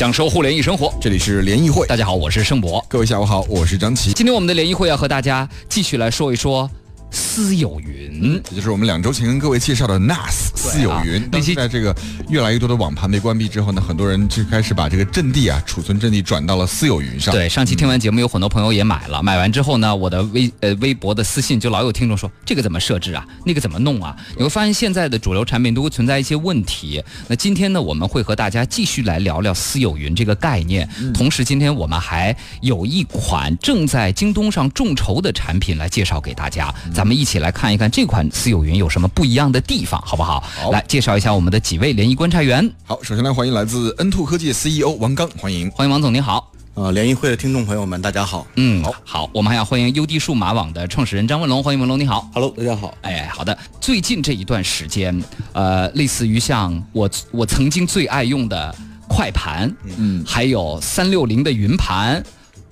享受互联易生活。这里是联谊会，大家好，我是盛博。各位下午好，我是张琪。今天我们的联谊会要和大家继续来说一说。私有云，也就是我们两周前跟各位介绍的 NAS 私有云。那现在这个越来越多的网盘被关闭之后呢，很多人就开始把这个阵地啊，储存阵地转到了私有云上。对，上期听完节目，有很多朋友也买了。买完之后呢，我的微呃微博的私信就老有听众说，这个怎么设置啊？那个怎么弄啊？你会发现现在的主流产品都会存在一些问题。那今天呢，我们会和大家继续来聊聊私有云这个概念。同时，今天我们还有一款正在京东上众筹的产品来介绍给大家。咱们一起来看一。看这款私有云有什么不一样的地方，好不好？好，来介绍一下我们的几位联谊观察员。好，首先来欢迎来自 N Two 科技的 CEO 王刚，欢迎，欢迎王总，您好。呃，联谊会的听众朋友们，大家好。嗯，好，好，我们还要欢迎 UD 数码网的创始人张文龙，欢迎文龙，你好。Hello，大家好。哎，好的。最近这一段时间，呃，类似于像我我曾经最爱用的快盘，嗯，还有三六零的云盘。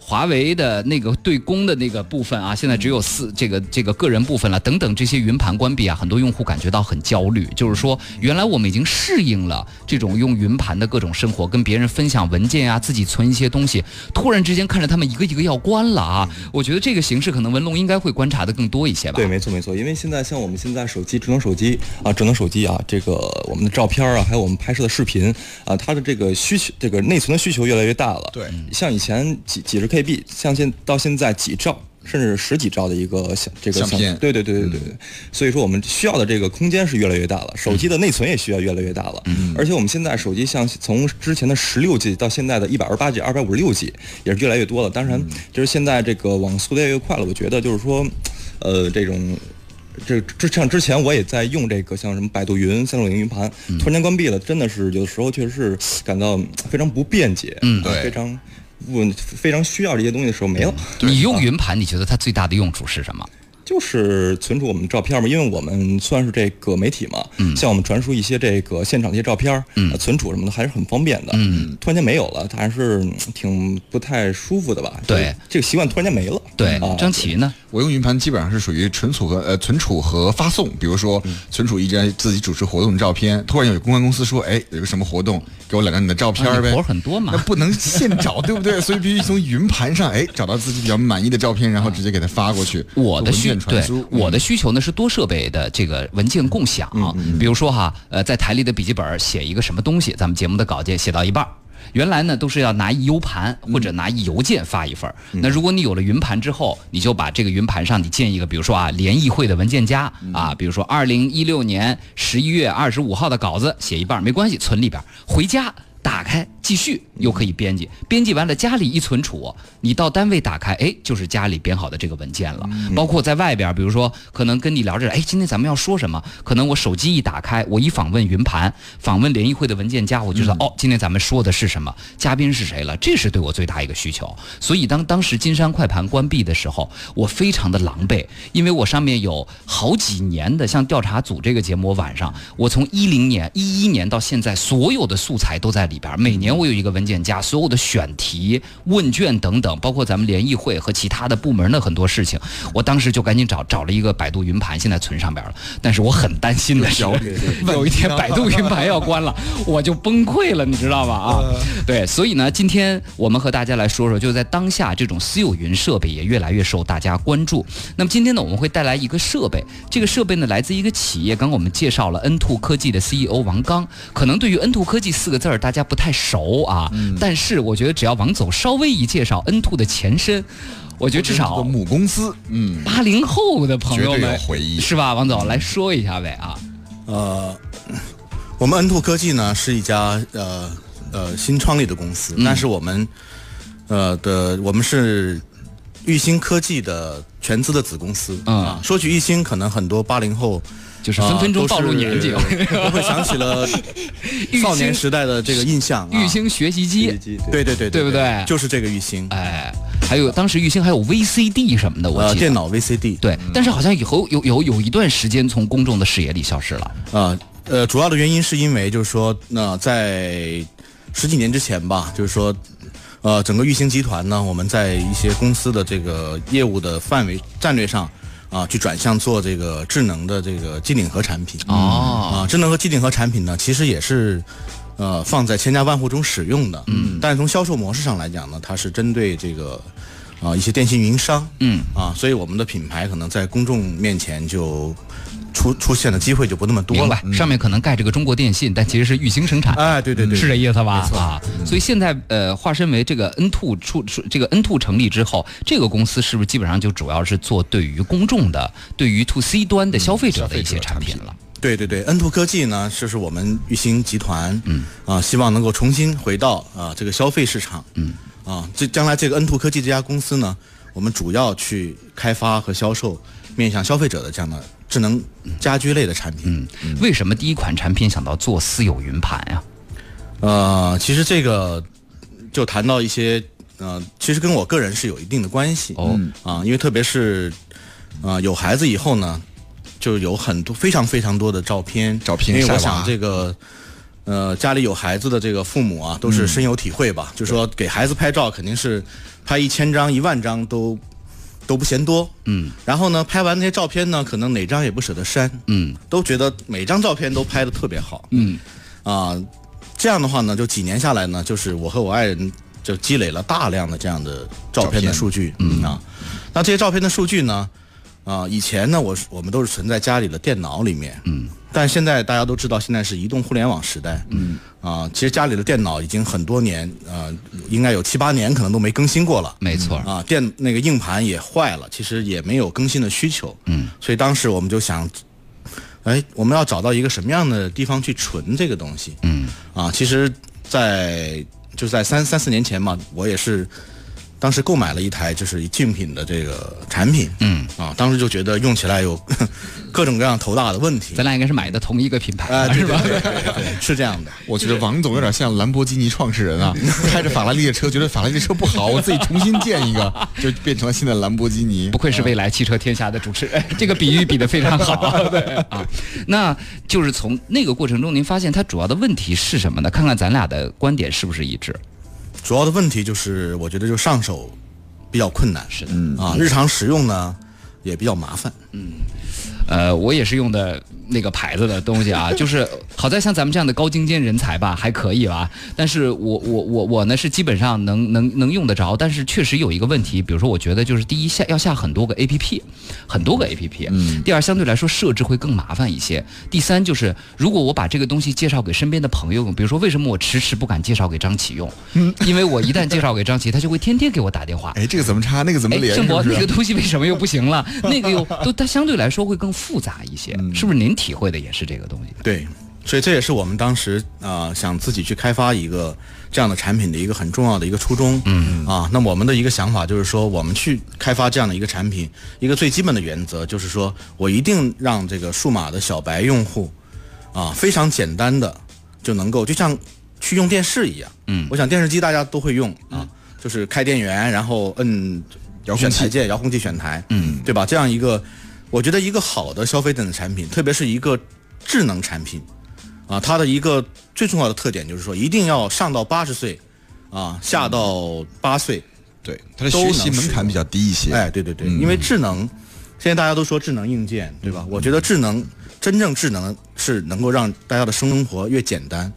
华为的那个对公的那个部分啊，现在只有四这个这个个人部分了。等等，这些云盘关闭啊，很多用户感觉到很焦虑。就是说，原来我们已经适应了这种用云盘的各种生活，跟别人分享文件啊，自己存一些东西。突然之间看着他们一个一个要关了啊，我觉得这个形式可能文龙应该会观察的更多一些吧。对，没错没错，因为现在像我们现在手机智能手机啊，智能手机啊，这个我们的照片啊，还有我们拍摄的视频啊，它的这个需求，这个内存的需求越来越大了。对，像以前几几十 KB，像现到现在几兆甚至十几兆的一个相这个相片，对对对对对对，所以说我们需要的这个空间是越来越大了，手机的内存也需要越来越大了，嗯，而且我们现在手机像从之前的十六 G 到现在的一百二十八 G、二百五十六 G 也是越来越多了。当然，就是现在这个网速越来越快了，我觉得就是说，呃，这种这这像之前我也在用这个像什么百度云、三六零云盘，突然间关闭了，真的是有的时候确实是感到非常不便捷，嗯，对，非常。我非常需要这些东西的时候没有。你用云盘，你觉得它最大的用处是什么？就是存储我们的照片嘛，因为我们算是这个媒体嘛，嗯，像我们传输一些这个现场的一些照片，嗯，存储什么的还是很方便的，嗯，突然间没有了，还是挺不太舒服的吧？对，这个习惯突然间没了。对，张琪呢？我用云盘基本上是属于存储和呃存储和发送，比如说存储一张自己主持活动的照片，突然有公关公司说，哎，有个什么活动，给我两张你的照片呗，活很多嘛，那不能现找，对不对？所以必须从云盘上，哎，找到自己比较满意的照片，然后直接给他发过去。我的需对我的需求呢是多设备的这个文件共享，比如说哈，呃，在台里的笔记本写一个什么东西，咱们节目的稿件写到一半。原来呢都是要拿一 U 盘或者拿一邮件发一份那如果你有了云盘之后，你就把这个云盘上你建一个，比如说啊联谊会的文件夹啊，比如说二零一六年十一月二十五号的稿子写一半没关系，存里边，回家打开。继续又可以编辑，编辑完了家里一存储，你到单位打开，哎，就是家里编好的这个文件了。包括在外边，比如说可能跟你聊着，哎，今天咱们要说什么？可能我手机一打开，我一访问云盘，访问联谊会的文件夹，我就知道哦，今天咱们说的是什么，嘉宾是谁了。这是对我最大一个需求。所以当当时金山快盘关闭的时候，我非常的狼狈，因为我上面有好几年的像调查组这个节目，晚上我从一零年、一一年到现在，所有的素材都在里边，每年。我有一个文件夹，所有的选题、问卷等等，包括咱们联谊会和其他的部门的很多事情，我当时就赶紧找找了一个百度云盘，现在存上边了。但是我很担心的是，有一天百度云盘要关了，我就崩溃了，你知道吧？啊，对，所以呢，今天我们和大家来说说，就在当下这种私有云设备也越来越受大家关注。那么今天呢，我们会带来一个设备，这个设备呢来自一个企业，刚刚我们介绍了 N Two 科技的 CEO 王刚，可能对于 N Two 科技四个字儿大家不太熟。啊，但是我觉得只要王总稍微一介绍 N Two 的前身，我觉得至少母公司，嗯，八零后的朋友们回忆。是吧？王总？来说一下呗啊，呃，我们 N Two 科技呢是一家呃呃新创立的公司，但是我们呃的我们是玉兴科技的全资的子公司啊。说起玉兴，可能很多八零后。就是分分钟暴露年纪，我会想起了 少年时代的这个印象。玉兴学习机，对对对，对不对？就是这个玉兴。哎，还有当时玉兴还有 VCD 什么的，我记得电脑 VCD。对，但是好像以后有有有一段时间从公众的视野里消失了。啊，呃，主要的原因是因为就是说，那在十几年之前吧，就是说，呃，整个玉兴集团呢，我们在一些公司的这个业务的范围战略上。啊，去转向做这个智能的这个机顶盒产品哦，啊，智能和机顶盒产品呢，其实也是，呃放在千家万户中使用的。嗯，但是从销售模式上来讲呢，它是针对这个啊、一些电信运营商。嗯啊，所以我们的品牌可能在公众面前就出出现的机会就不那么多了。上面可能盖这个中国电信，但其实是玉兴生产。的。哎，对对对，是这意思吧？啊，所以现在呃，化身为这个 N two 出出这个 N two 成立之后，这个公司是不是基本上就主要是做对于公众的、对于 to C 端的消费者的一些产品了？对对对，N 图科技呢，就是我们玉兴集团，嗯。啊，希望能够重新回到啊这个消费市场，嗯。啊，这将来这个 N 图科技这家公司呢，我们主要去开发和销售面向消费者的这样的智能家居类的产品。嗯，为什么第一款产品想到做私有云盘呀？呃，其实这个就谈到一些呃，其实跟我个人是有一定的关系哦啊，因为特别是啊有孩子以后呢，就有很多非常非常多的照片，照片因为我想这个。呃，家里有孩子的这个父母啊，都是深有体会吧。就说给孩子拍照，肯定是拍一千张、一万张都都不嫌多。嗯。然后呢，拍完那些照片呢，可能哪张也不舍得删，嗯。都觉得每张照片都拍的特别好。嗯。啊，这样的话呢，就几年下来呢，就是我和我爱人就积累了大量的这样的照片的数据，嗯。啊，那这些照片的数据呢，啊，以前呢，我是我们都是存在家里的电脑里面，嗯，但现在大家都知道，现在是移动互联网时代，嗯啊，其实家里的电脑已经很多年，呃，应该有七八年可能都没更新过了，没错。啊，电那个硬盘也坏了，其实也没有更新的需求。嗯，所以当时我们就想，哎，我们要找到一个什么样的地方去存这个东西？嗯啊，其实在，就在三三四年前嘛，我也是当时购买了一台就是竞品的这个产品。嗯，啊，当时就觉得用起来有 各种各样头大的问题。咱俩应该是买的同一个品牌，啊，对是吧？对对对对，是这样的。我觉得王总有点像兰博基尼创始人啊，开着法拉利的车，觉得法拉利的车不好，我自己重新建一个，就变成了现在兰博基尼。不愧是未来汽车天下的主持人，这个比喻比得非常好。对啊，那就是从那个过程中，您发现它主要的问题是什么呢？看看咱俩的观点是不是一致？主要的问题就是，我觉得就上手比较困难。是的啊，日常使用呢也比较麻烦。嗯呃，我也是用的那个牌子的东西啊，就是好在像咱们这样的高精尖人才吧，还可以吧。但是我我我我呢是基本上能能能用得着，但是确实有一个问题，比如说我觉得就是第一下要下很多个 A P P，很多个 A P P。嗯。第二，相对来说设置会更麻烦一些。第三，就是如果我把这个东西介绍给身边的朋友用，比如说为什么我迟迟不敢介绍给张琪用？嗯。因为我一旦介绍给张琪，他就会天天给我打电话。哎，这个怎么插，那个怎么哎，连？盛博，那个东西为什么又不行了？那个又都它相对来说会更复杂一些，是不是？您体会的也是这个东西？对，所以这也是我们当时啊、想自己去开发一个这样的产品的一个很重要的一个初衷。嗯啊，那我们的一个想法就是说，我们去开发这样的一个产品，一个最基本的原则就是说我一定让这个数码的小白用户啊非常简单的就能够就像去用电视一样。嗯我想电视机大家都会用啊，就是开电源，然后摁遥控器选台键、遥控器选台，嗯，对吧？这样一个，我觉得一个好的消费电子产品，特别是一个智能产品，啊，它的一个最重要的特点就是说，一定要上到八十岁，啊，下到八岁，对，它的学习门槛比较低一些。哎，对对对，因为智能，现在大家都说智能硬件，对吧？我觉得智能真正智能是能够让大家的生活越简单，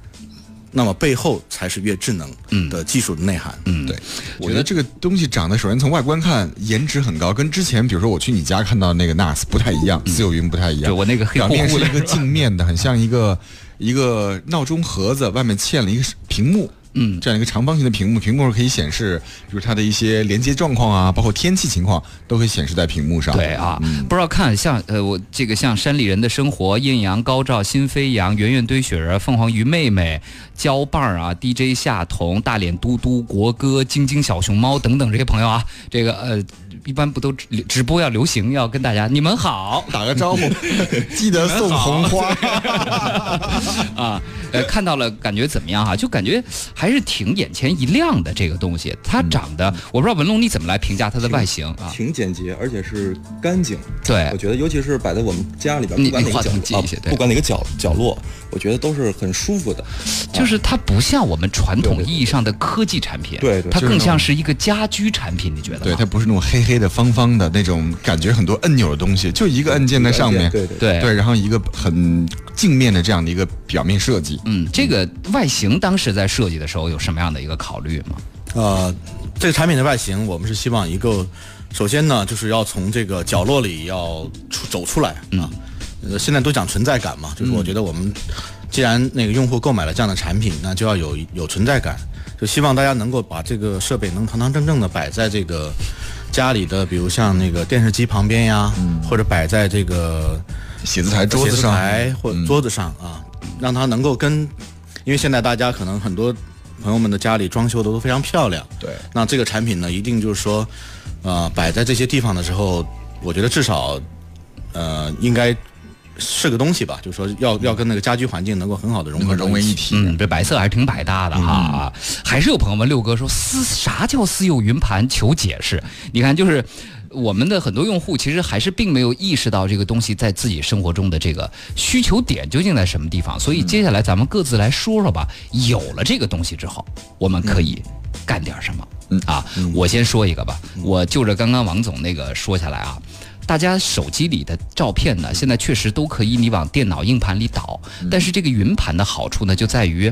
那么背后才是越智能的技术的内涵。嗯，对，我觉得这个东西长得，首先从外观看，颜值很高，跟之前比如说我去你家看到那个 NAS 不太一样，自有云不太一样。对我那个黑表面是一个 镜面的，很像一个一个闹钟盒子，外面嵌了一个屏幕。嗯这样一个长方形的屏幕，屏幕上可以显示，比如它的一些连接状况啊，包括天气情况，都可以显示在屏幕上。对啊，不知道看像呃我这个像山里人的生活、艳阳高照、心飞扬、圆圆堆雪人、凤凰鱼妹妹、胶棒啊、DJ 夏彤、大脸嘟嘟、国歌、晶晶小熊猫等等这些朋友啊，这个呃一般不都直直播要流行，要跟大家你们好。打个招呼，记得送红花。啊，呃，看到了，感觉怎么样哈、就感觉还是挺眼前一亮的这个东西。它长得，我不知道文龙你怎么来评价它的外形啊？挺简洁，而且是干净。对我觉得尤其是摆在我们家里边，你不管哪个角不管哪个角角落，我觉得都是很舒服的。就是它不像我们传统意义上的科技产品，对对它更像是一个家居产品，你觉得？对，它不是那种黑黑黑的、方方的那种感觉，很多按钮的东西，就一个按键在上面，对对对对，然后一个很镜面的这样的一个表面设计。嗯，这个外形当时在设计的时候有什么样的一个考虑吗？呃，这个产品的外形，我们是希望一个，首先呢，就是要从这个角落里要出走出来啊。呃，现在都讲存在感嘛，就是我觉得我们既然那个用户购买了这样的产品，那就要有有存在感，就希望大家能够把这个设备能堂堂正正的摆在这个家里的，比如像那个电视机旁边呀，或者摆在这个写字台桌子写字上，台或者桌子上啊，让它能够跟，因为现在大家可能很多朋友们的家里装修的都非常漂亮，对。那这个产品呢，一定就是说，呃，摆在这些地方的时候，我觉得至少，呃，应该是个东西吧，就是说要要跟那个家居环境能够很好的融合。融为一体。嗯，这白色还是挺百搭的哈。还是有朋友问六哥说私啥叫私有云盘？求解释。你看，就是我们的很多用户其实还是并没有意识到这个东西在自己生活中的这个需求点究竟在什么地方。所以接下来咱们各自来说说吧。有了这个东西之后，我们可以干点什么？啊，我先说一个吧。我就着刚刚王总那个说下来啊。大家手机里的照片呢，现在确实都可以你往电脑硬盘里导，但是这个云盘的好处呢，就在于，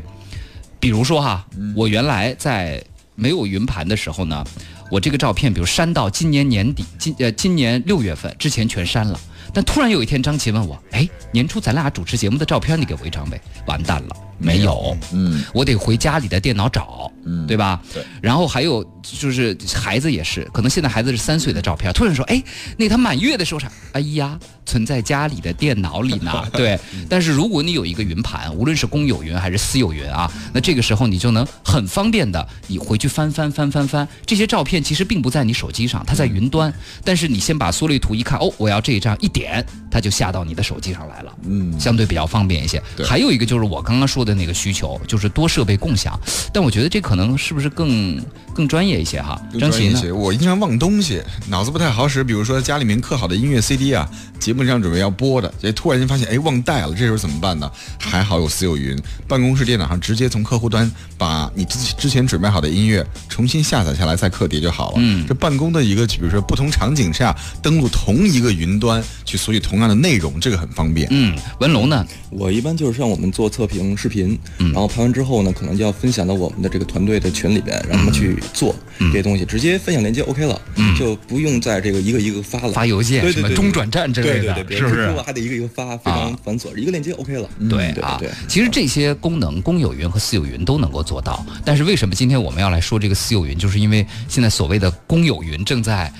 比如说哈，我原来在没有云盘的时候呢，我这个照片，比如删到今年年底，今呃今年六月份之前全删了，但突然有一天张琪问我，哎，年初咱俩主持节目的照片你给我一张呗，完蛋了，没有，嗯，我得回家里的电脑找，嗯对吧？对。然后还有就是孩子也是，可能现在孩子是三岁的照片，突然说，哎，那他满月的时候啥？哎呀，存在家里的电脑里呢。对。但是如果你有一个云盘，无论是公有云还是私有云啊，那这个时候你就能很方便的，你回去翻翻翻翻翻，这些照片其实并不在你手机上，它在云端。但是你先把缩略图一看，哦，我要这一张，一点它就下到你的手机上来了。嗯相对比较方便一些。还有一个就是我刚刚说的那个需求，就是多设备共享。但我觉得这可能是不是更更专业一些哈？更张琪呢？专业一些。我经常忘东西，脑子不太好使。比如说家里面刻好的音乐 CD 啊，节目上准备要播的，这，突然间发现哎忘带了，这时候怎么办呢？还好有私有云，办公室电脑上直接从客户端把你之之前准备好的音乐重新下载下来，再刻碟就好了。嗯这办公的一个，比如说不同场景下登录同一个云端去索取同样的内容，这个很方便。嗯，文龙呢？我一般就是像我们做测评视频，然后拍完之后呢，可能就要分享到我们的这个团队的群里边，让他们去做这些东西，直接分享链接 OK 了，就不用再这个一个一个发了，发邮件对对对什么中转站之类的是不是还得一个一个发，非常繁琐，一个链接 OK 了。对对啊对，其实这些功能，公有云和私有云都能够做到。但是为什么今天我们要来说这个私有云？就是因为现在所谓的公有云正在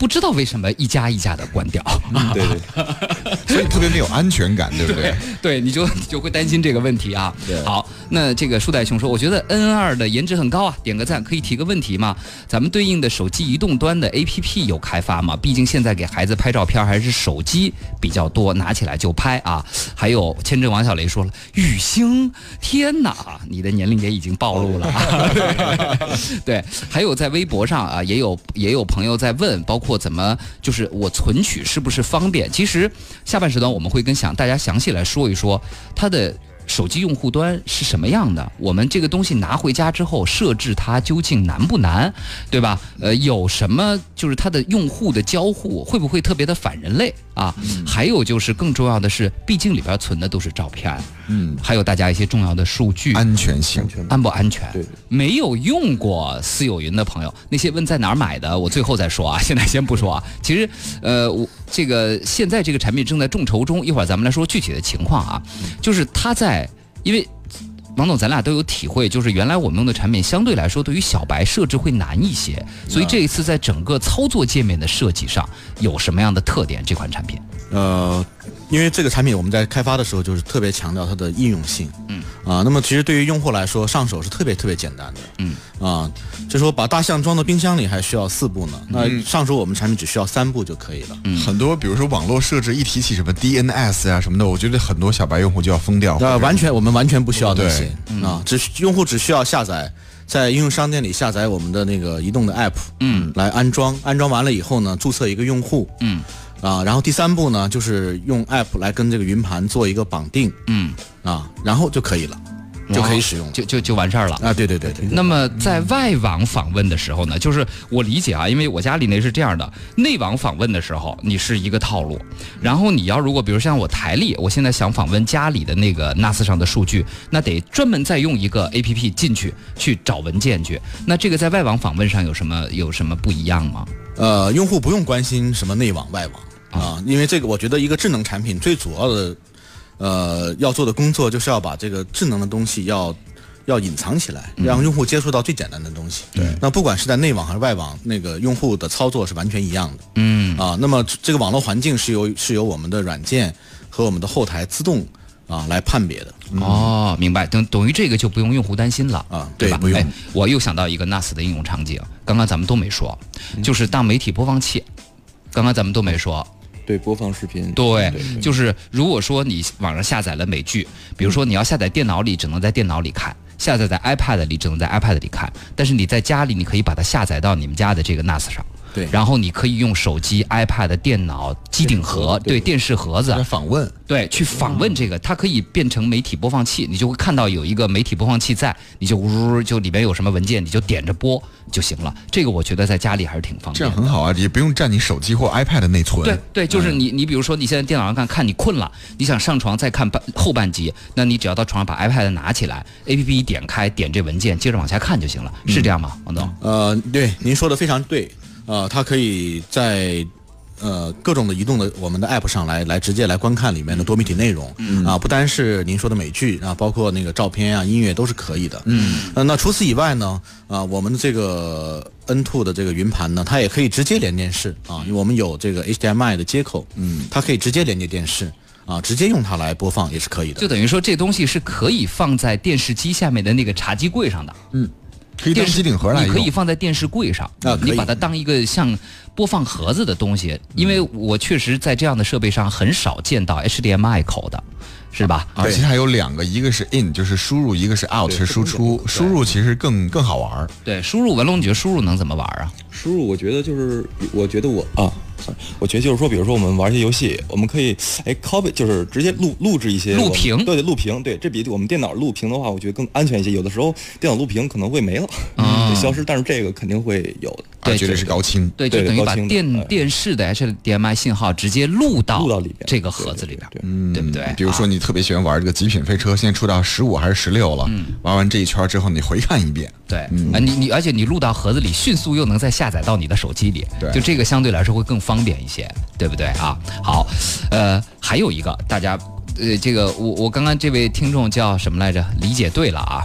不知道为什么一家一家的关掉。对对，所以特别没有安全感，对不对？对，你就你就会担心这个问题啊。好，那这个树袋熊说，我觉得 N 二的颜值很高啊，点个赞。可以提个问题吗？咱们对应的手机移动端的 APP 有开发吗？毕竟现在给孩子拍照片还是手机比较多，拿起来就拍啊。还有签证王小雷说了，雨星，天哪，你的年龄也已经暴露了啊。对，还有在微博上啊，也有也有朋友在问，包括怎么就是我存取是不是方便？其实下半时段我们会跟详大家详细来说一说它的。手机用户端是什么样的？我们这个东西拿回家之后设置它究竟难不难，对吧？呃，有什么就是它的用户的交互会不会特别的反人类啊？还有就是更重要的是，毕竟里边存的都是照片，嗯，还有大家一些重要的数据，安全性。安不安全？没有用过私有云的朋友，那些问在哪儿买的，我最后再说啊，现在先不说啊。其实，呃，我这个现在这个产品正在众筹中，一会儿咱们来说具体的情况啊。就是它在，因为王总，咱俩都有体会，就是原来我们用的产品相对来说对于小白设置会难一些，所以这一次在整个操作界面的设计上有什么样的特点？这款产品，呃，因为这个产品我们在开发的时候就是特别强调它的应用性，嗯啊，那么其实对于用户来说上手是特别特别简单的，嗯啊，就说把大象装到冰箱里还需要四步呢，那上手我们产品只需要三步就可以了，很多，比如说网络设置，一提起什么 DNS 啊什么的，我觉得很多小白用户就要疯掉。那完全我们完全不需要这些对啊，只需用户只需要下载。在应用商店里下载我们的那个移动的 app，嗯，来安装，安装完了以后呢，注册一个用户，嗯啊，然后第三步呢，就是用 app 来跟这个云盘做一个绑定，嗯啊，然后就可以了。就可以使用就就就完事儿了。啊。对对对对，那么在外网访问的时候呢，就是我理解啊，因为我家里那是这样的，内网访问的时候你是一个套路，然后你要如果比如像我台历，我现在想访问家里的那个 NAS 上的数据，那得专门再用一个 APP 进去去找文件去。那这个在外网访问上有什么有什么不一样吗？呃，用户不用关心什么内网外网啊，因为这个我觉得一个智能产品最主要的呃要做的工作就是要把这个智能的东西要要隐藏起来，让用户接触到最简单的东西。对，那不管是在内网还是外网，那个用户的操作是完全一样的。嗯啊，那么这个网络环境是由是由我们的软件和我们的后台自动啊来判别的。哦，明白，等等于这个就不用用户担心了啊对不用哎，我又想到一个 NAS 的应用场景，刚刚咱们都没说，就是大媒体播放器，刚刚咱们都没说。对播放视频，对，就是如果说你网上下载了美剧，比如说你要下载电脑里，只能在电脑里看；下载在 iPad 里，只能在 iPad 里看。但是你在家里，你可以把它下载到你们家的这个 NAS 上。对然后你可以用手机、iPad、电脑、机顶盒，对电视盒子来，访问，对，去访问这个，它可以变成媒体播放器，你就会看到有一个媒体播放器在，你就呜就里边有什么文件，你就点着播就行了。这个我觉得在家里还是挺方便这。样很好啊，也不用占你手机或 iPad 内存。对对，就是你你比如说你现在电脑上看，看你困了，你想上床再看半后半集，那你只要到床上把 iPad 拿起来，A P P 一点开，点这文件，接着往下看就行了，是这样吗，王总？呃，对，您说的非常对。呃，它可以在呃各种的移动的我们的 App 上来来直接来观看里面的多媒体内容。嗯啊，不单是您说的美剧啊，包括那个照片啊、音乐都是可以的。嗯，呃，那除此以外呢，啊，我们的这个 N2 的这个云盘呢，它也可以直接连电视啊，因为我们有这个 HDMI 的接口。嗯，它可以直接连接电视啊，直接用它来播放也是可以的就。等于说这东西是可以放在电视机下面的那个茶几柜上的，电视可以当机顶盒来。你可以放在电视柜上，啊你把它当一个像播放盒子的东西，因为我确实在这样的设备上很少见到 HDMI 口的，是吧？而且还有两个，一个是 in 就是输入，一个是 out 是输出。输入其实更更好玩儿。对，输入文龙，你觉得输入能怎么玩啊？输入，我觉得就是，我觉得我啊我觉得就是说，比如说我们玩一些游戏，我们可以哎 copy，就是直接录录制一些录屏对对，录屏，对，这比我们电脑录屏的话，我觉得更安全一些。有的时候电脑录屏可能会没了，嗯会消失，但是这个肯定会有的。对啊绝对是高清。对，就等于把电哎电视的 HDMI 信号直接录到录到里边这个盒子里边，嗯对不对比如说啊你特别喜欢玩这个极品飞车，现在出到十五还是十六了，玩完这一圈之后，你回看一遍，对，啊，你你而且你录到盒子里，迅速又能再下载到你的手机里，对就这个相对来说会更方便一些，对不对啊？好，呃，还有一个大家。呃，这个我我刚刚这位听众叫什么来着？理解对了啊，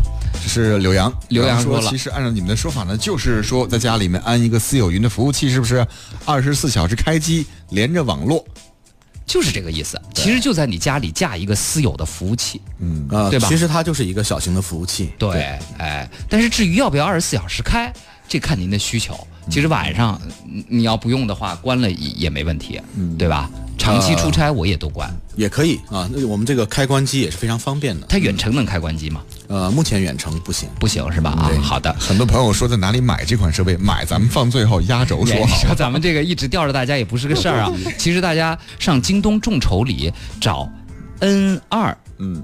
这是柳阳，刘洋说说了其实按照你们的说法呢，就是说在家里面安一个私有云的服务器，是不是二十四小时开机，连着网络？就是这个意思。其实就在你家里架一个私有的服务器，嗯啊，对吧其实它就是一个小型的服务器。对，哎，但是至于要不要二十四小时开，这看您的需求。其实晚上你你要不用的话，关了也也没问题，对吧？长期出差我也都关。也可以啊，那我们这个开关机也是非常方便的。它远程能开关机吗？呃，目前远程不行。不行是吧？啊，好的。很多朋友说在哪里买这款设备，买咱们放最后压轴说好说 咱们这个一直吊着大家也不是个事儿啊。其实大家上京东众筹里找 N 二，嗯，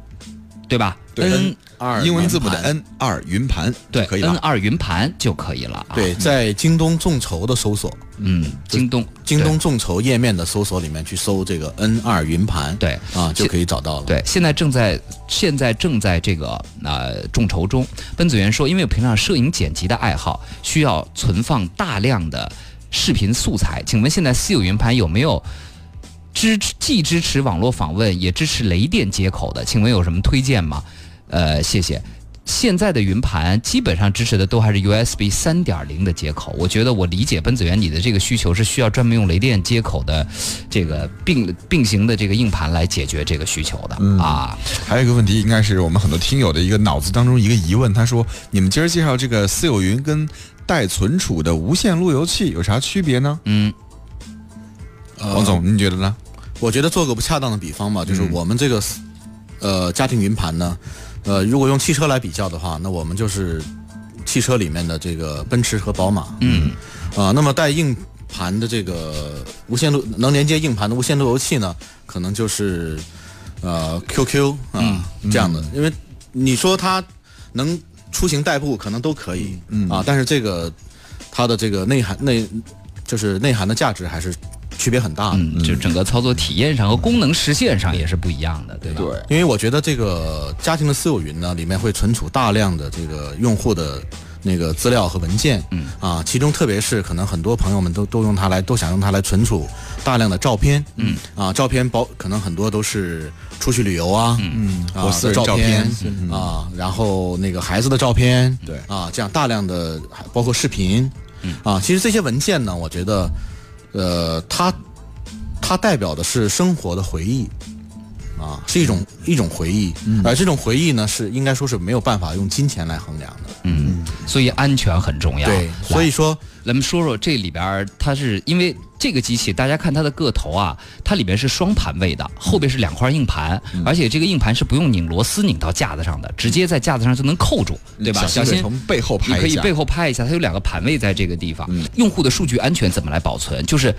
对吧对？N 二英文字母的 N 二云盘对可以 N 了。二云盘就可以了啊。对，在京东众筹的搜索，嗯，京东京东众筹页面的搜索里面去搜这个 N 二云盘，对啊，就可以找到了。对，现在正在现在正在这个呃众筹中。奔子源说，因为我平常摄影剪辑的爱好，需要存放大量的视频素材，请问现在私有云盘有没有支持既支持网络访问，也支持雷电接口的？请问有什么推荐吗？呃，谢谢。现在的云盘基本上支持的都还是 USB 三点零的接口。我觉得我理解奔子源你的这个需求是需要专门用雷电接口的这个并并行的这个硬盘来解决这个需求的、啊。还有一个问题，应该是我们很多听友的一个脑子当中一个疑问，他说：你们今儿介绍这个私有云跟带存储的无线路由器有啥区别呢？嗯，王总，您觉得呢？我觉得做个不恰当的比方吧，就是我们这个呃家庭云盘呢，呃，如果用汽车来比较的话，那我们就是汽车里面的这个奔驰和宝马，嗯，啊，那么带硬盘的这个无线路能连接硬盘的无线路由器呢，可能就是呃 QQ 啊、这样的，因为你说它能出行代步可能都可以，嗯。啊，但是这个它的这个内涵内就是内涵的价值还是区别很大的。嗯，就整个操作体验上和功能实现上也是不一样的，对吧？对，因为我觉得这个家庭的私有云呢，里面会存储大量的这个用户的那个资料和文件，嗯。啊，其中特别是可能很多朋友们都都用它来都想用它来存储大量的照片，嗯。啊，照片包可能很多都是出去旅游啊，嗯。啊或私人的照照片啊，然后那个孩子的照片，对。啊，这样大量的还包括视频，嗯。啊，其实这些文件呢，我觉得，呃，它它代表的是生活的回忆。啊，是一种一种回忆，而这种回忆呢，是应该说是没有办法用金钱来衡量的。嗯，所以安全很重要。对，所以说咱们说说这里边，它是因为这个机器，大家看它的个头啊，它里边是双盘位的，后边是两块硬盘，而且这个硬盘是不用拧螺丝拧到架子上的，直接在架子上就能扣住，对吧？小心从背后拍一下你可以背后拍一下，它有两个盘位在这个地方。用户的数据安全怎么来保存？就是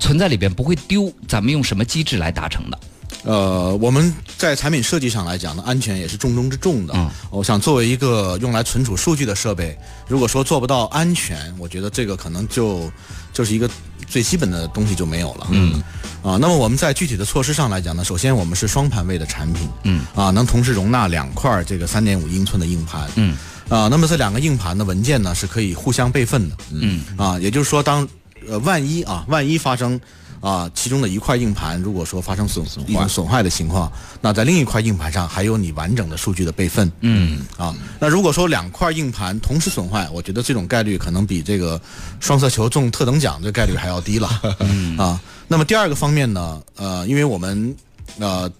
存在里边不会丢，咱们用什么机制来达成的？呃，我们在产品设计上来讲呢，安全也是重中之重的。嗯我想作为一个用来存储数据的设备，如果说做不到安全，我觉得这个可能就就是一个最基本的东西就没有了。嗯，啊，那么我们在具体的措施上来讲呢，首先我们是双盘位的产品。嗯，啊，能同时容纳两块这个三点五英寸的硬盘。嗯，啊，那么这两个硬盘的文件呢是可以互相备份的。嗯，啊，也就是说当呃万一啊万一发生。啊，其中的一块硬盘如果说发生损损坏损坏的情况，那在另一块硬盘上还有你完整的数据的备份。嗯，啊，那如果说两块硬盘同时损坏，我觉得这种概率可能比这个双色球中特等奖的概率还要低了。啊，那么第二个方面呢，呃，因为我们呃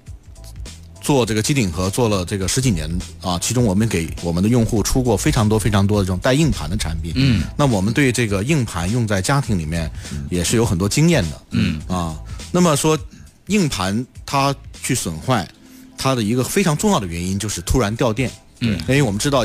做这个机顶盒做了这个十几年啊，其中我们给我们的用户出过非常多非常多的这种带硬盘的产品。嗯，那我们对这个硬盘用在家庭里面也是有很多经验的。嗯啊，那么说硬盘它去损坏，它的一个非常重要的原因就是突然掉电。嗯，因为我们知道，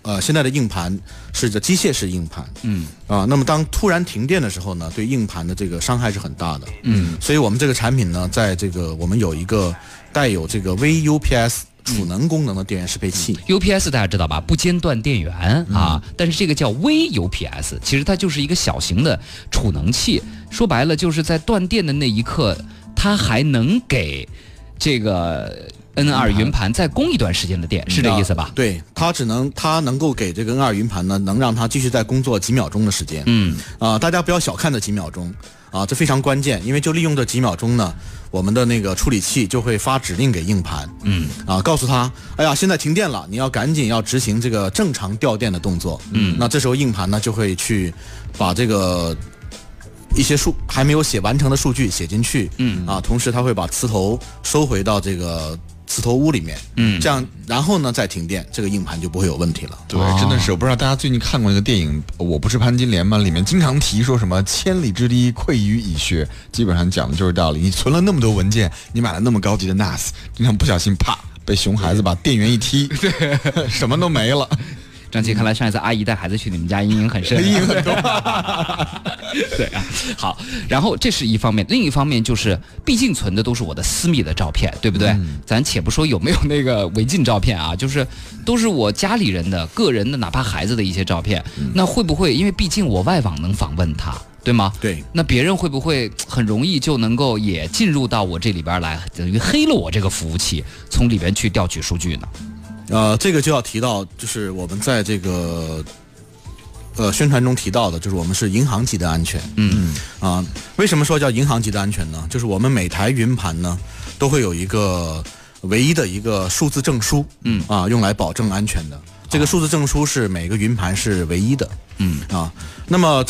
呃，现在的硬盘是这机械式硬盘。嗯啊，那么当突然停电的时候呢，对硬盘的这个伤害是很大的。嗯，所以我们这个产品呢，在这个我们有一个带有这个 VUPS 储能功能的电源适配器。UPS 大家知道吧？不间断电源啊，但是这个叫微 UPS，其实它就是一个小型的储能器。说白了，就是在断电的那一刻，它还能给这个 N 2云盘再供一段时间的电，是这意思吧？对，它只能它能够给这个 N 2云盘呢，能让它继续再工作几秒钟的时间。嗯啊、大家不要小看这几秒钟啊，这非常关键，因为就利用这几秒钟呢，我们的那个处理器就会发指令给硬盘，嗯。啊，告诉他，哎呀，现在停电了，你要赶紧要执行这个正常调电的动作，嗯。那这时候硬盘呢就会去把这个一些数还没有写完成的数据写进去，嗯啊，同时它会把磁头收回到这个磁头屋里面，嗯这样然后呢再停电，这个硬盘就不会有问题了。对，真的是，我不知道大家最近看过那个电影《我不是潘金莲》吗？里面经常提说什么“千里之堤，溃于蚁穴”，基本上讲的就是道理。你存了那么多文件，你买了那么高级的 NAS，经常不小心啪被熊孩子把电源一踢，对什么都没了。张琪，看来上一次阿姨带孩子去你们家阴影很深、阴影很多。对啊，好，然后这是一方面，另一方面就是，毕竟存的都是我的私密的照片，对不对？咱且不说有没有那个违禁照片啊，就是都是我家里人的、个人的，哪怕孩子的一些照片，那会不会因为毕竟我外网能访问他，对吗？对，那别人会不会很容易就能够也进入到我这里边来，等于黑了我这个服务器，从里边去调取数据呢？呃，这个就要提到，就是我们在这个呃宣传中提到的，就是我们是银行级的安全。嗯啊，为什么说叫银行级的安全呢？就是我们每台云盘呢都会有一个唯一的一个数字证书，嗯啊，用来保证安全的。这个数字证书是每个云盘是唯一的嗯啊。那么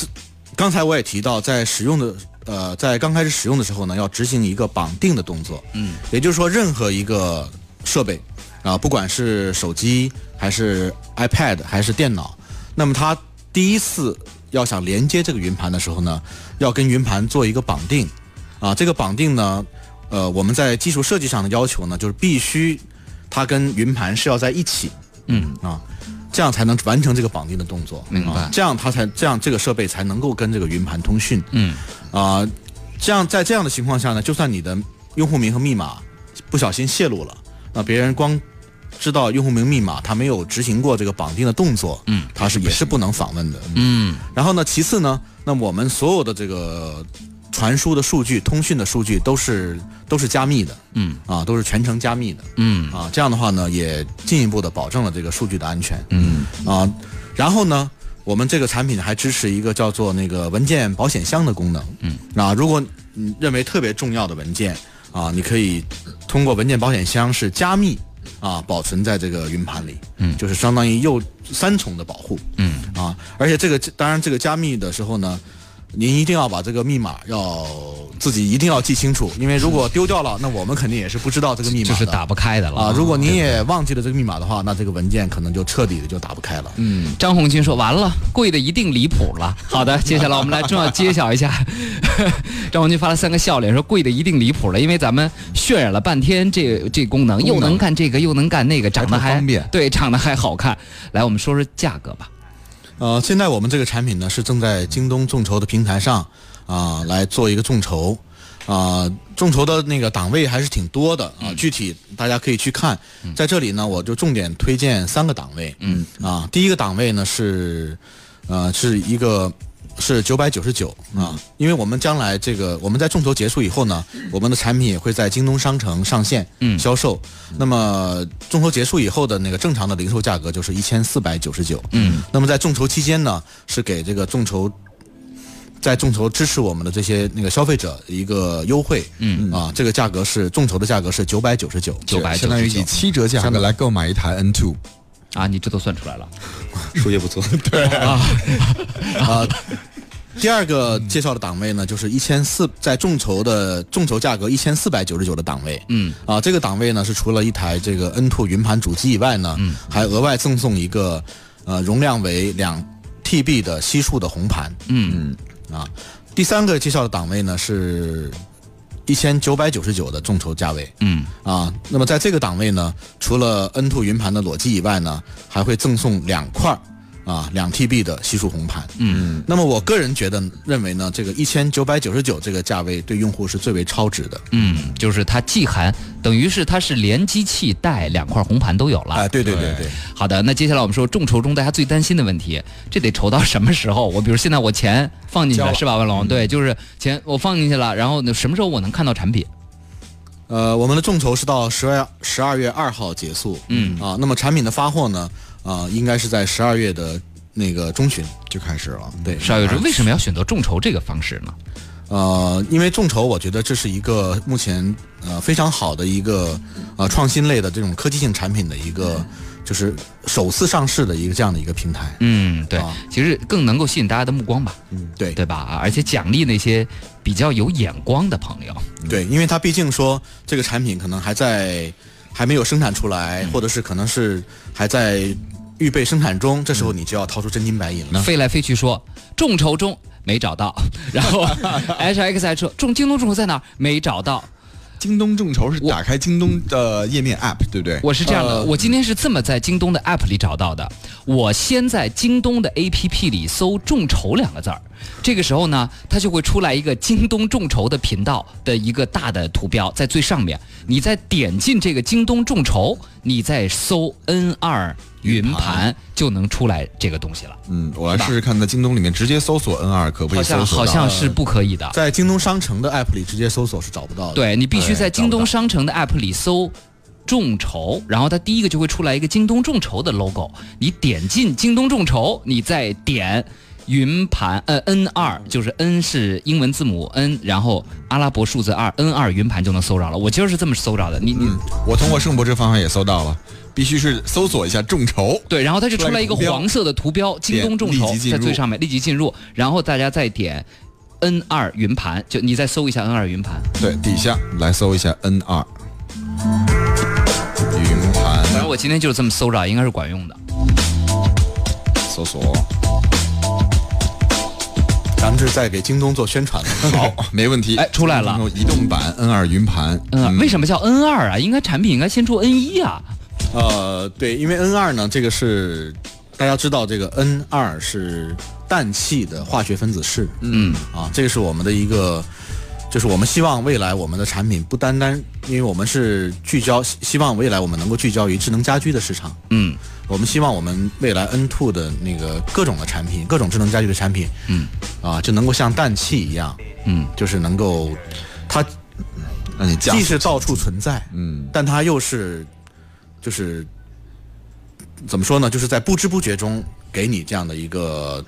刚才我也提到，在使用的呃，在刚开始使用的时候呢，要执行一个绑定的动作。嗯，也就是说，任何一个设备啊，不管是手机还是 iPad 还是电脑，那么它第一次要想连接这个云盘的时候呢，要跟云盘做一个绑定啊。这个绑定呢，呃，我们在基础设计上的要求呢，就是必须它跟云盘是要在一起嗯啊，这样才能完成这个绑定的动作。明白啊这样它才这样这个设备才能够跟这个云盘通讯。嗯啊、这样在这样的情况下呢，就算你的用户名和密码不小心泄露了，那别人光知道用户名密码，他没有执行过这个绑定的动作，嗯，他是也是。不能访问的。嗯。然后呢，其次呢，那我们所有的这个传输的数据、通讯的数据都是都是加密的，嗯。啊，都是全程加密的，嗯。啊，这样的话呢，也进一步的保证了这个数据的安全，嗯。啊，然后呢，我们这个产品还支持一个叫做那个文件保险箱的功能，嗯，那，如果你认为特别重要的文件啊，你可以通过文件保险箱是加密啊，保存在这个云盘里，嗯。就是相当于又三重的保护，嗯。啊，而且这个当然这个加密的时候呢，您一定要把这个密码要自己一定要记清楚，因为如果丢掉了，那我们肯定也是不知道这个密码的，就是打不开的了啊。如果您也忘记了这个密码的话，那这个文件可能就彻底的就打不开了。嗯，张红军说：“完了，贵的一定离谱了。”好的，接下来我们来重要揭晓一下。张红军发了三个笑脸，说：“贵的一定离谱了，因为咱们渲染了半天这这功能，又能干这个，又能干那个，长得还还方便对，长得还好看。来，我们说说价格吧。呃，现在我们这个产品呢是正在京东众筹的平台上啊、来做一个众筹。啊、众筹的那个档位还是挺多的啊，具体大家可以去看。在这里呢，我就重点推荐三个档位。嗯啊，第一个档位呢是，呃，是一个是九百九十九啊，因为我们将来这个我们在众筹结束以后呢，我们的产品也会在京东商城上线嗯销售。那么众筹结束以后的那个正常的零售价格就是一千四百九十九。嗯那么在众筹期间呢，是给这个众筹。在众筹支持我们的这些那个消费者一个优惠，嗯啊，这个价格是众筹的价格是九百九十九，999相当于以七折价格来购买一台 N two。啊，你这都算出来了。数学不错。对 啊。第二个介绍的档位呢，就是一千四，在众筹的众筹价格一千四百九十九的档位，嗯啊，这个档位呢是除了一台这个 N2 云盘主机以外呢，嗯还额外赠送一个呃容量为两 TB 的西数的红盘嗯啊。第三个介绍的档位呢是一千九百九十九的众筹价位，嗯。啊，那么在这个档位呢，除了 N2 云盘的裸机以外呢，还会赠送两块儿啊两 TB 的西数红盘。嗯那么我个人觉得认为呢，这个一千九百九十九这个价位对用户是最为超值的。嗯，就是它既含，等于是它是连机器带两块红盘都有了。哎，对对对对对，好的，那接下来我们说众筹中大家最担心的问题，这得筹到什么时候？我比如现在我钱放进去了，是吧，万龙？对，就是钱我放进去了，然后呢，什么时候我能看到产品？呃，我们的众筹是到十二十二月二号结束。嗯啊，那么产品的发货呢，啊，应该是在十二月的那个中旬。就开始了。对，十二月中，为什么要选择众筹这个方式呢？呃，因为众筹，我觉得这是一个目前呃非常好的一个呃创新类的这种科技性产品的一个，就是首次上市的一个这样的一个平台。嗯，对啊，其实更能够吸引大家的目光吧，嗯，对对吧？啊，而且奖励那些比较有眼光的朋友。对，因为它毕竟说这个产品可能还在还没有生产出来，或者是可能是还在预备生产中，这时候你就要掏出真金白银了。飞来飞去说众筹中没找到，然后 H X 还说众京东众筹在哪儿没找到。京东众筹是打开京东的页面 App，对不对？我是这样的，呃我今天是这么在京东的 App 里找到的。我先在京东的 APP 里搜“众筹”两个字儿，这个时候呢，它就会出来一个京东众筹的频道的一个大的图标在最上面。你再点进这个京东众筹，你再搜 N 二云盘，就能出来这个东西了。嗯，我来试试看，在京东里面直接搜索 N 二可不可好像以搜索到？好像是不可以的。在京东商城的 App 里直接搜索是找不到的。对你必须在京东商城的 App 里搜众筹，然后它第一个就会出来一个京东众筹的 logo。你点进京东众筹，你再点云盘，呃，N 二就是 N 是英文字母 N，然后阿拉伯数字二，N 二云盘就能搜着了。我今儿是这么搜着的，你你、嗯，我通过盛博这方法也搜到了，必须是搜索一下众筹。对，然后它就出来一个黄色的图标，京东众筹在最上面，立即进入，然后大家再点 N 二云盘，就你再搜一下 N 二云盘。对，底下来搜一下 N 二云盘反正我今天就是这么搜着，应该是管用的。搜索。咱们是在给京东做宣传的。好，没问题。哎出来了移动版 N 二云盘。嗯为什么叫 N 二啊？应该产品应该先出 N 一啊。呃，对，因为 N 二呢，这个是大家知道，这个 N 二是氮气的化学分子式。嗯啊，这个是我们的一个就是我们希望未来我们的产品不单单，因为我们是聚焦，希希望未来我们能够聚焦于智能家居的市场。嗯我们希望我们未来 N two 的那个各种的产品，各种智能家居的产品，嗯，啊，就能够像氮气一样，嗯，就是能够，它让你降既是到处存在，嗯，但它又是，就是怎么说呢？就是在不知不觉中给你这样的一个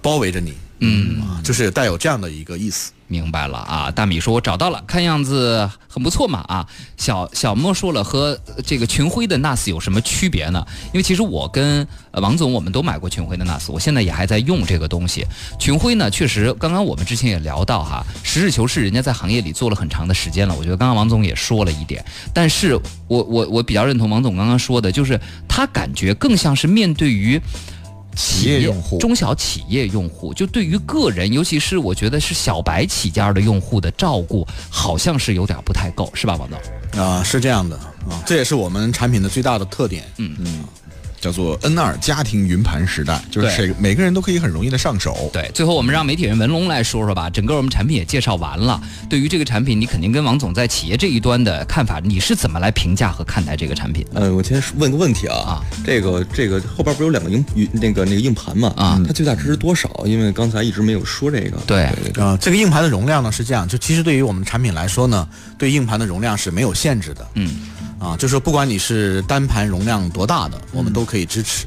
包围着你，嗯啊，就是带有这样的一个意思。明白了啊，大米说：“我找到了，看样子很不错嘛啊。”小小莫说了，和呃这个群晖的 NAS 有什么区别呢？因为其实我跟呃王总我们都买过群晖的 NAS，我现在也还在用这个东西。群晖呢，确实刚刚我们之前也聊到哈，实事求是，人家在行业里做了很长的时间了。我觉得刚刚王总也说了一点，但是我我我比较认同王总刚刚说的，就是他感觉更像是面对于。企业用户中小企业用户，就对于个人，尤其是我觉得是小白起家的用户的照顾，好像是有点不太够，是吧，王总？啊，是这样的啊，这也是我们产品的最大的特点。叫做 N 二家庭云盘时代，就是谁每个人都可以很容易的上手。对，最后我们让媒体人文龙来说说吧。整个我们产品也介绍完了，对于这个产品，你肯定跟王总在企业这一端的看法，你是怎么来评价和看待这个产品？呃，我先问个问题啊，啊这个这个后边不是有两个硬硬那个那个硬盘嘛？啊它最大值是多少？因为刚才一直没有说这个。对。啊，这个硬盘的容量呢是这样，就其实对于我们产品来说呢，对硬盘的容量是没有限制的。嗯，啊，就是说不管你是单盘容量多大的，我们都可以支持。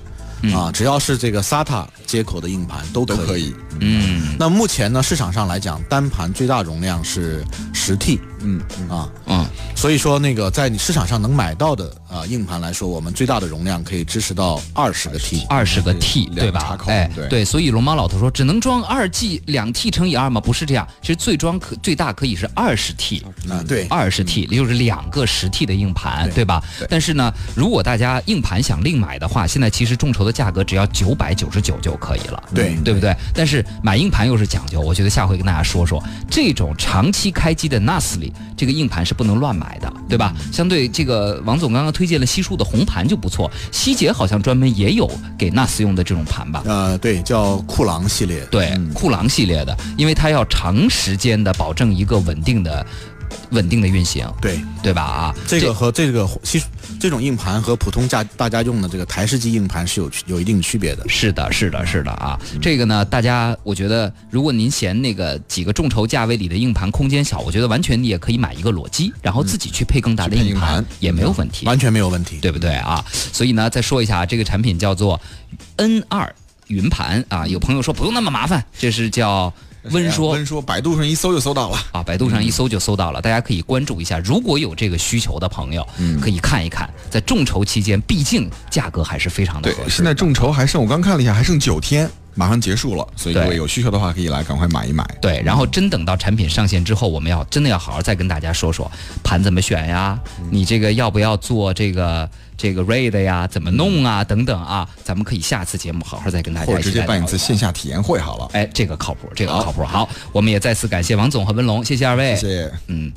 啊，只要是这个 SATA 接口的硬盘都可以。都可以，嗯那目前呢，市场上来讲，单盘最大容量是十 T。嗯，啊，嗯所以说那个在你市场上能买到的啊硬盘来说，我们最大的容量可以支持到二十个 T。二十个 T 对吧哎，对所以龙猫老头说只能装二 G 两 T 乘以二吗？不是这样，其实最装可最大可以是二十 T。啊，对，二十 T，也就是两个十 T 的硬盘，对吧？但是呢，如果大家硬盘想另买的话，现在其实众筹的价格只要九百九十九就可以了，对对不对？但是买硬盘又是讲究，我觉得下回跟大家说说，这种长期开机的 NAS 里，这个硬盘是不能乱买的，对吧？相对这个王总刚刚推荐了西数的红盘就不错，希捷好像专门也有给纳斯用的这种盘吧？呃，对，叫酷狼系列。对，酷狼系列的，因为它要长时间的保证一个稳定的、稳定的运行，对，对吧？啊，这个和这个其这种硬盘和普通家大家用的这个台式机硬盘是有区有一定区别的。是的，是的，是的啊，这个呢，大家我觉得，如果您嫌那个几个众筹价位里的硬盘空间小，我觉得完全你也可以买一个裸机，然后自己去配更大的硬盘也没有问题，完全没有问题。对不对啊？所以呢，再说一下，这个产品叫做 N 二云盘啊，有朋友说不用那么麻烦，这是叫温说温说，百度上一搜就搜到了。啊，百度上一搜就搜到了，大家可以关注一下。如果有这个需求的朋友，可以看一看。在众筹期间，毕竟价格还是非常的合，适。现在众筹还剩，我刚看了一下，还剩九天，马上结束了，所以各对位有需求的话，可以来赶快买一买。对，然后真等到产品上线之后，我们要真的要好好再跟大家说说盘怎么选呀，你这个要不要做这个这个 RAID 呀，怎么弄啊，等等啊，咱们可以下次节目好好再跟大家直接办一次线下体验会好了。哎，这个靠谱，这个靠谱。好，我们也再次感谢王总和文龙，谢谢二位。谢谢。嗯，